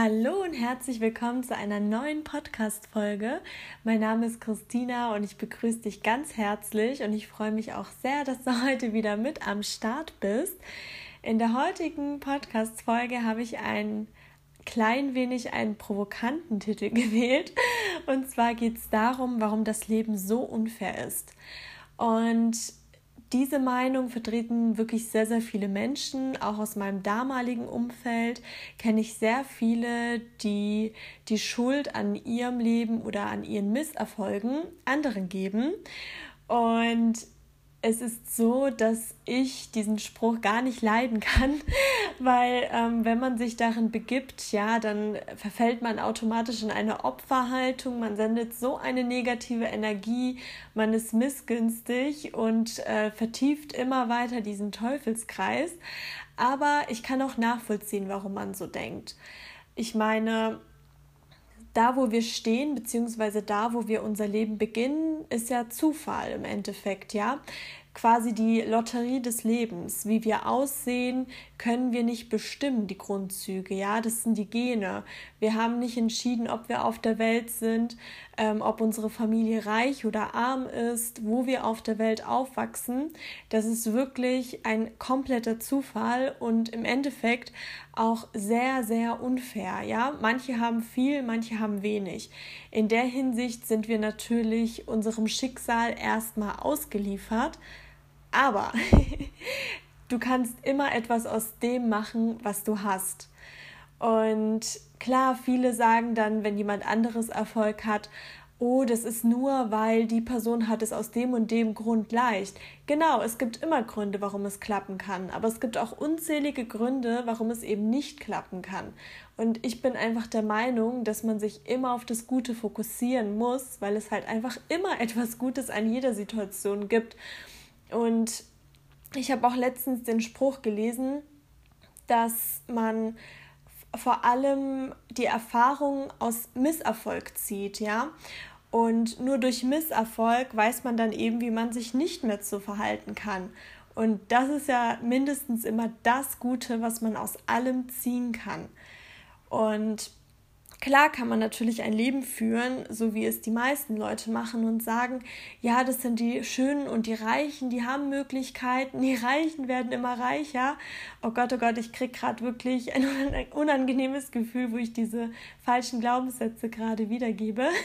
Hallo und herzlich willkommen zu einer neuen Podcast-Folge. Mein Name ist Christina und ich begrüße dich ganz herzlich und ich freue mich auch sehr, dass du heute wieder mit am Start bist. In der heutigen Podcast-Folge habe ich ein klein wenig einen provokanten Titel gewählt und zwar geht es darum, warum das Leben so unfair ist. Und diese Meinung vertreten wirklich sehr, sehr viele Menschen. Auch aus meinem damaligen Umfeld kenne ich sehr viele, die die Schuld an ihrem Leben oder an ihren Misserfolgen anderen geben. Und es ist so, dass ich diesen Spruch gar nicht leiden kann, weil ähm, wenn man sich darin begibt, ja, dann verfällt man automatisch in eine Opferhaltung, man sendet so eine negative Energie, man ist missgünstig und äh, vertieft immer weiter diesen Teufelskreis. Aber ich kann auch nachvollziehen, warum man so denkt. Ich meine, da, wo wir stehen, beziehungsweise da, wo wir unser Leben beginnen, ist ja Zufall im Endeffekt, ja quasi die Lotterie des Lebens. Wie wir aussehen, können wir nicht bestimmen, die Grundzüge. Ja, das sind die Gene. Wir haben nicht entschieden, ob wir auf der Welt sind, ähm, ob unsere Familie reich oder arm ist, wo wir auf der Welt aufwachsen. Das ist wirklich ein kompletter Zufall und im Endeffekt auch sehr, sehr unfair. Ja, manche haben viel, manche haben wenig. In der Hinsicht sind wir natürlich unserem Schicksal erstmal ausgeliefert. Aber du kannst immer etwas aus dem machen, was du hast. Und klar, viele sagen dann, wenn jemand anderes Erfolg hat, oh, das ist nur, weil die Person hat es aus dem und dem Grund leicht. Genau, es gibt immer Gründe, warum es klappen kann, aber es gibt auch unzählige Gründe, warum es eben nicht klappen kann. Und ich bin einfach der Meinung, dass man sich immer auf das Gute fokussieren muss, weil es halt einfach immer etwas Gutes an jeder Situation gibt. Und ich habe auch letztens den Spruch gelesen, dass man vor allem die Erfahrung aus Misserfolg zieht, ja. Und nur durch Misserfolg weiß man dann eben, wie man sich nicht mehr zu verhalten kann. Und das ist ja mindestens immer das Gute, was man aus allem ziehen kann. Und Klar kann man natürlich ein Leben führen, so wie es die meisten Leute machen und sagen, ja, das sind die Schönen und die Reichen, die haben Möglichkeiten, die Reichen werden immer reicher. Oh Gott, oh Gott, ich kriege gerade wirklich ein unangenehmes Gefühl, wo ich diese falschen Glaubenssätze gerade wiedergebe.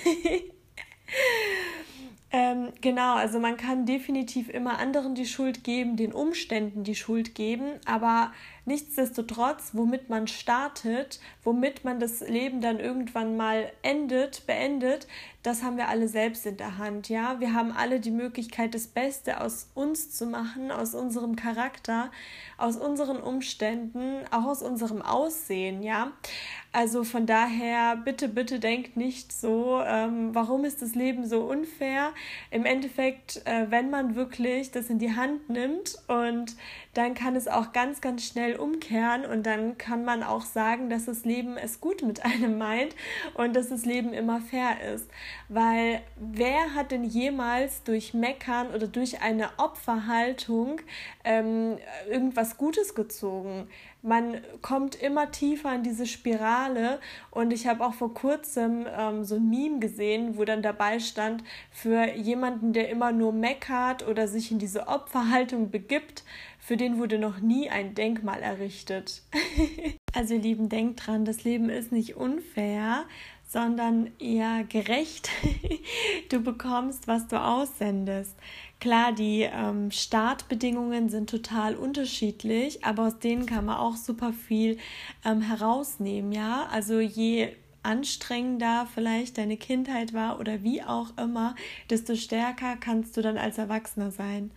Ähm, genau, also man kann definitiv immer anderen die Schuld geben, den Umständen die Schuld geben, aber nichtsdestotrotz, womit man startet, womit man das Leben dann irgendwann mal endet, beendet, das haben wir alle selbst in der Hand, ja. Wir haben alle die Möglichkeit, das Beste aus uns zu machen, aus unserem Charakter, aus unseren Umständen, auch aus unserem Aussehen, ja. Also von daher, bitte, bitte denkt nicht so, ähm, warum ist das Leben so unfair? Im Endeffekt, äh, wenn man wirklich das in die Hand nimmt und dann kann es auch ganz, ganz schnell umkehren und dann kann man auch sagen, dass das Leben es gut mit einem meint und dass das Leben immer fair ist. Weil wer hat denn jemals durch Meckern oder durch eine Opferhaltung ähm, irgendwas Gutes gezogen? Man kommt immer tiefer in diese Spirale und ich habe auch vor kurzem ähm, so ein Meme gesehen, wo dann dabei stand, für jemanden, der immer nur meckert oder sich in diese Opferhaltung begibt, für den wurde noch nie ein Denkmal errichtet. also ihr Lieben, denkt dran, das Leben ist nicht unfair, sondern eher gerecht. du bekommst, was du aussendest. Klar, die ähm, Startbedingungen sind total unterschiedlich, aber aus denen kann man auch super viel ähm, herausnehmen, ja. Also je anstrengender vielleicht deine Kindheit war oder wie auch immer, desto stärker kannst du dann als Erwachsener sein.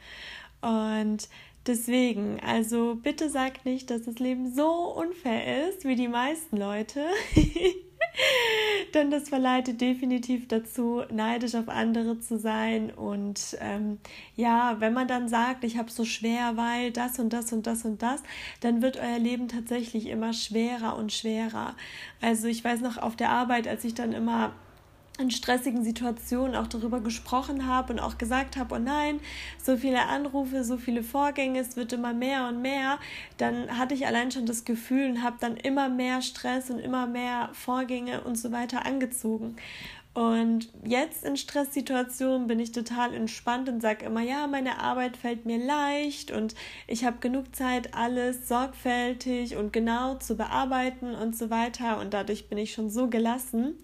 Und deswegen, also bitte sag nicht, dass das Leben so unfair ist wie die meisten Leute. Denn das verleitet definitiv dazu, neidisch auf andere zu sein. Und ähm, ja, wenn man dann sagt, ich habe so schwer, weil das und das und das und das, dann wird euer Leben tatsächlich immer schwerer und schwerer. Also ich weiß noch auf der Arbeit, als ich dann immer in stressigen Situationen auch darüber gesprochen habe und auch gesagt habe, oh nein, so viele Anrufe, so viele Vorgänge, es wird immer mehr und mehr, dann hatte ich allein schon das Gefühl und habe dann immer mehr Stress und immer mehr Vorgänge und so weiter angezogen. Und jetzt in Stresssituationen bin ich total entspannt und sage immer, ja, meine Arbeit fällt mir leicht und ich habe genug Zeit, alles sorgfältig und genau zu bearbeiten und so weiter. Und dadurch bin ich schon so gelassen.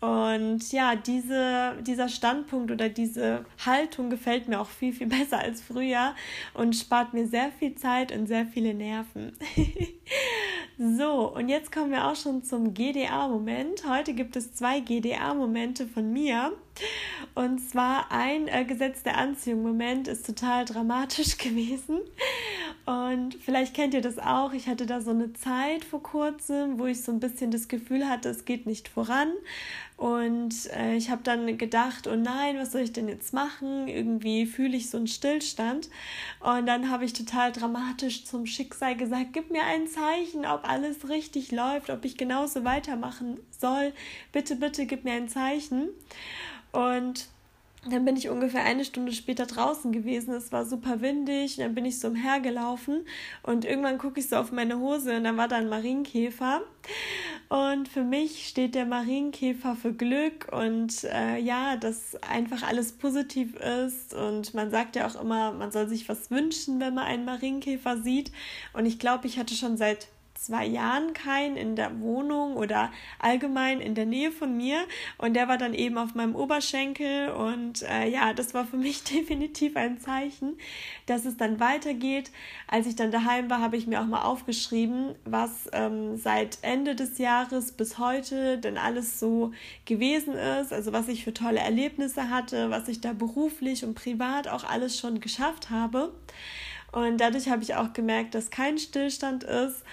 Und ja, diese, dieser Standpunkt oder diese Haltung gefällt mir auch viel, viel besser als früher und spart mir sehr viel Zeit und sehr viele Nerven. so, und jetzt kommen wir auch schon zum GDA-Moment. Heute gibt es zwei GDA-Momente von mir. Und zwar ein äh, Gesetz der Anziehung-Moment ist total dramatisch gewesen. Und vielleicht kennt ihr das auch. Ich hatte da so eine Zeit vor kurzem, wo ich so ein bisschen das Gefühl hatte, es geht nicht voran. Und äh, ich habe dann gedacht, oh nein, was soll ich denn jetzt machen? Irgendwie fühle ich so einen Stillstand. Und dann habe ich total dramatisch zum Schicksal gesagt, gib mir ein Zeichen, ob alles richtig läuft, ob ich genauso weitermachen soll. Bitte, bitte, gib mir ein Zeichen. Und dann bin ich ungefähr eine Stunde später draußen gewesen. Es war super windig. Dann bin ich so umhergelaufen. Und irgendwann gucke ich so auf meine Hose und dann war da ein Marienkäfer. Und für mich steht der Marienkäfer für Glück und äh, ja, dass einfach alles positiv ist. Und man sagt ja auch immer, man soll sich was wünschen, wenn man einen Marienkäfer sieht. Und ich glaube, ich hatte schon seit zwei Jahren keinen in der Wohnung oder allgemein in der Nähe von mir. Und der war dann eben auf meinem Oberschenkel. Und äh, ja, das war für mich definitiv ein Zeichen, dass es dann weitergeht. Als ich dann daheim war, habe ich mir auch mal aufgeschrieben, was ähm, seit Ende des Jahres bis heute denn alles so gewesen ist. Also was ich für tolle Erlebnisse hatte, was ich da beruflich und privat auch alles schon geschafft habe. Und dadurch habe ich auch gemerkt, dass kein Stillstand ist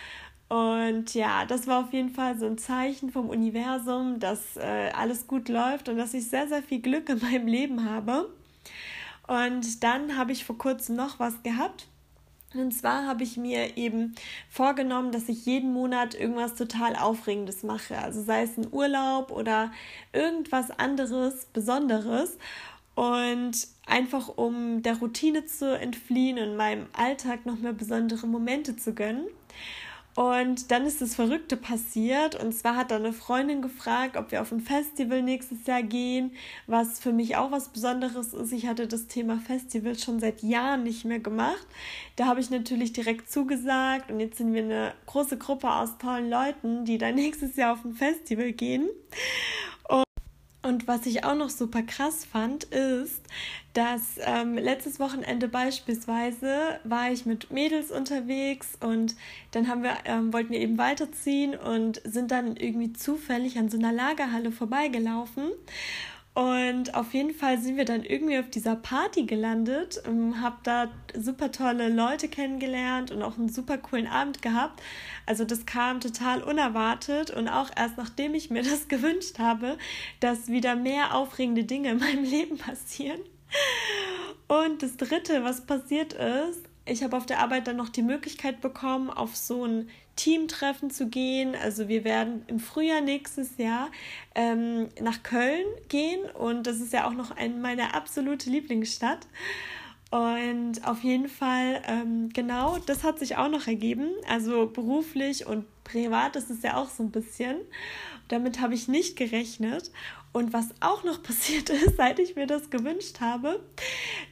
und ja, das war auf jeden Fall so ein Zeichen vom Universum, dass äh, alles gut läuft und dass ich sehr, sehr viel Glück in meinem Leben habe. Und dann habe ich vor kurzem noch was gehabt. Und zwar habe ich mir eben vorgenommen, dass ich jeden Monat irgendwas total Aufregendes mache. Also sei es ein Urlaub oder irgendwas anderes, Besonderes. Und einfach um der Routine zu entfliehen und meinem Alltag noch mehr besondere Momente zu gönnen. Und dann ist das Verrückte passiert. Und zwar hat da eine Freundin gefragt, ob wir auf ein Festival nächstes Jahr gehen, was für mich auch was Besonderes ist. Ich hatte das Thema Festival schon seit Jahren nicht mehr gemacht. Da habe ich natürlich direkt zugesagt. Und jetzt sind wir eine große Gruppe aus tollen Leuten, die dann nächstes Jahr auf ein Festival gehen. Und was ich auch noch super krass fand, ist, dass ähm, letztes Wochenende beispielsweise war ich mit Mädels unterwegs und dann haben wir, ähm, wollten wir eben weiterziehen und sind dann irgendwie zufällig an so einer Lagerhalle vorbeigelaufen. Und auf jeden Fall sind wir dann irgendwie auf dieser Party gelandet, ähm, habe da super tolle Leute kennengelernt und auch einen super coolen Abend gehabt. Also das kam total unerwartet und auch erst nachdem ich mir das gewünscht habe, dass wieder mehr aufregende Dinge in meinem Leben passieren. Und das Dritte, was passiert ist, ich habe auf der Arbeit dann noch die Möglichkeit bekommen, auf so ein Teamtreffen zu gehen. Also wir werden im Frühjahr nächstes Jahr ähm, nach Köln gehen und das ist ja auch noch ein, meine absolute Lieblingsstadt. Und auf jeden Fall, ähm, genau, das hat sich auch noch ergeben. Also beruflich und privat ist es ja auch so ein bisschen. Damit habe ich nicht gerechnet. Und was auch noch passiert ist, seit ich mir das gewünscht habe,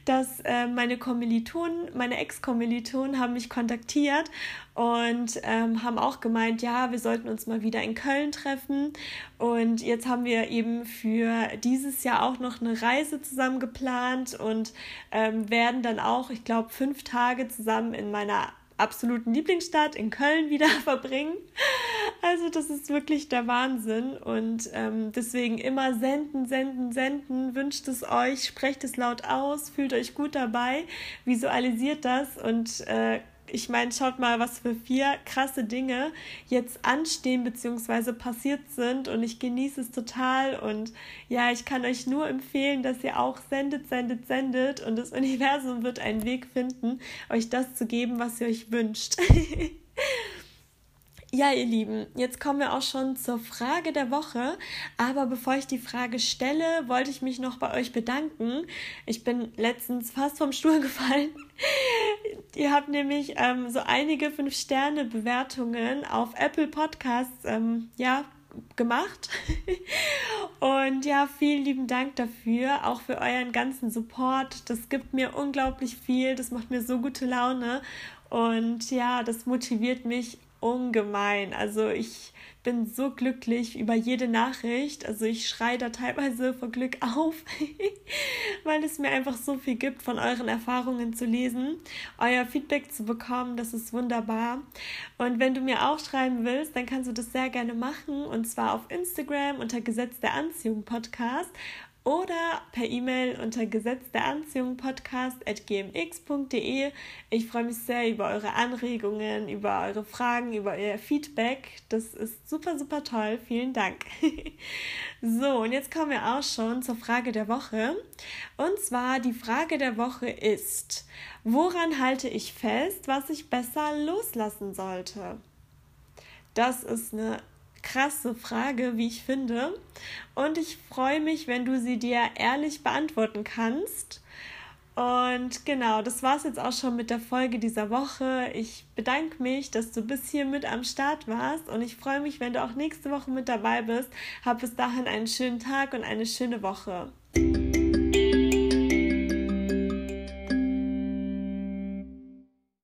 dass äh, meine Kommilitonen, meine Ex-Kommilitonen haben mich kontaktiert und ähm, haben auch gemeint, ja, wir sollten uns mal wieder in Köln treffen. Und jetzt haben wir eben für dieses Jahr auch noch eine Reise zusammen geplant und ähm, werden dann auch, ich glaube, fünf Tage zusammen in meiner absoluten Lieblingsstadt in Köln wieder verbringen. Also das ist wirklich der Wahnsinn und ähm, deswegen immer senden, senden, senden, wünscht es euch, sprecht es laut aus, fühlt euch gut dabei, visualisiert das und äh, ich meine, schaut mal, was für vier krasse Dinge jetzt anstehen bzw. passiert sind und ich genieße es total und ja, ich kann euch nur empfehlen, dass ihr auch sendet, sendet, sendet und das Universum wird einen Weg finden, euch das zu geben, was ihr euch wünscht. Ja, ihr Lieben, jetzt kommen wir auch schon zur Frage der Woche. Aber bevor ich die Frage stelle, wollte ich mich noch bei euch bedanken. Ich bin letztens fast vom Stuhl gefallen. Ihr habt nämlich ähm, so einige 5-Sterne-Bewertungen auf Apple Podcasts ähm, ja, gemacht. Und ja, vielen lieben Dank dafür, auch für euren ganzen Support. Das gibt mir unglaublich viel, das macht mir so gute Laune. Und ja, das motiviert mich ungemein. Also ich bin so glücklich über jede Nachricht. Also ich schreie da teilweise vor Glück auf, weil es mir einfach so viel gibt, von euren Erfahrungen zu lesen, euer Feedback zu bekommen. Das ist wunderbar. Und wenn du mir auch schreiben willst, dann kannst du das sehr gerne machen. Und zwar auf Instagram unter Gesetz der Anziehung Podcast oder per E-Mail unter Gesetz der Anziehung Podcast at gmx.de. Ich freue mich sehr über eure Anregungen, über eure Fragen, über euer Feedback. Das ist super, super toll. Vielen Dank. so, und jetzt kommen wir auch schon zur Frage der Woche. Und zwar die Frage der Woche ist, woran halte ich fest, was ich besser loslassen sollte? Das ist eine krasse Frage, wie ich finde. Und ich freue mich, wenn du sie dir ehrlich beantworten kannst. Und genau, das war es jetzt auch schon mit der Folge dieser Woche. Ich bedanke mich, dass du bis hier mit am Start warst und ich freue mich, wenn du auch nächste Woche mit dabei bist. Hab bis dahin einen schönen Tag und eine schöne Woche.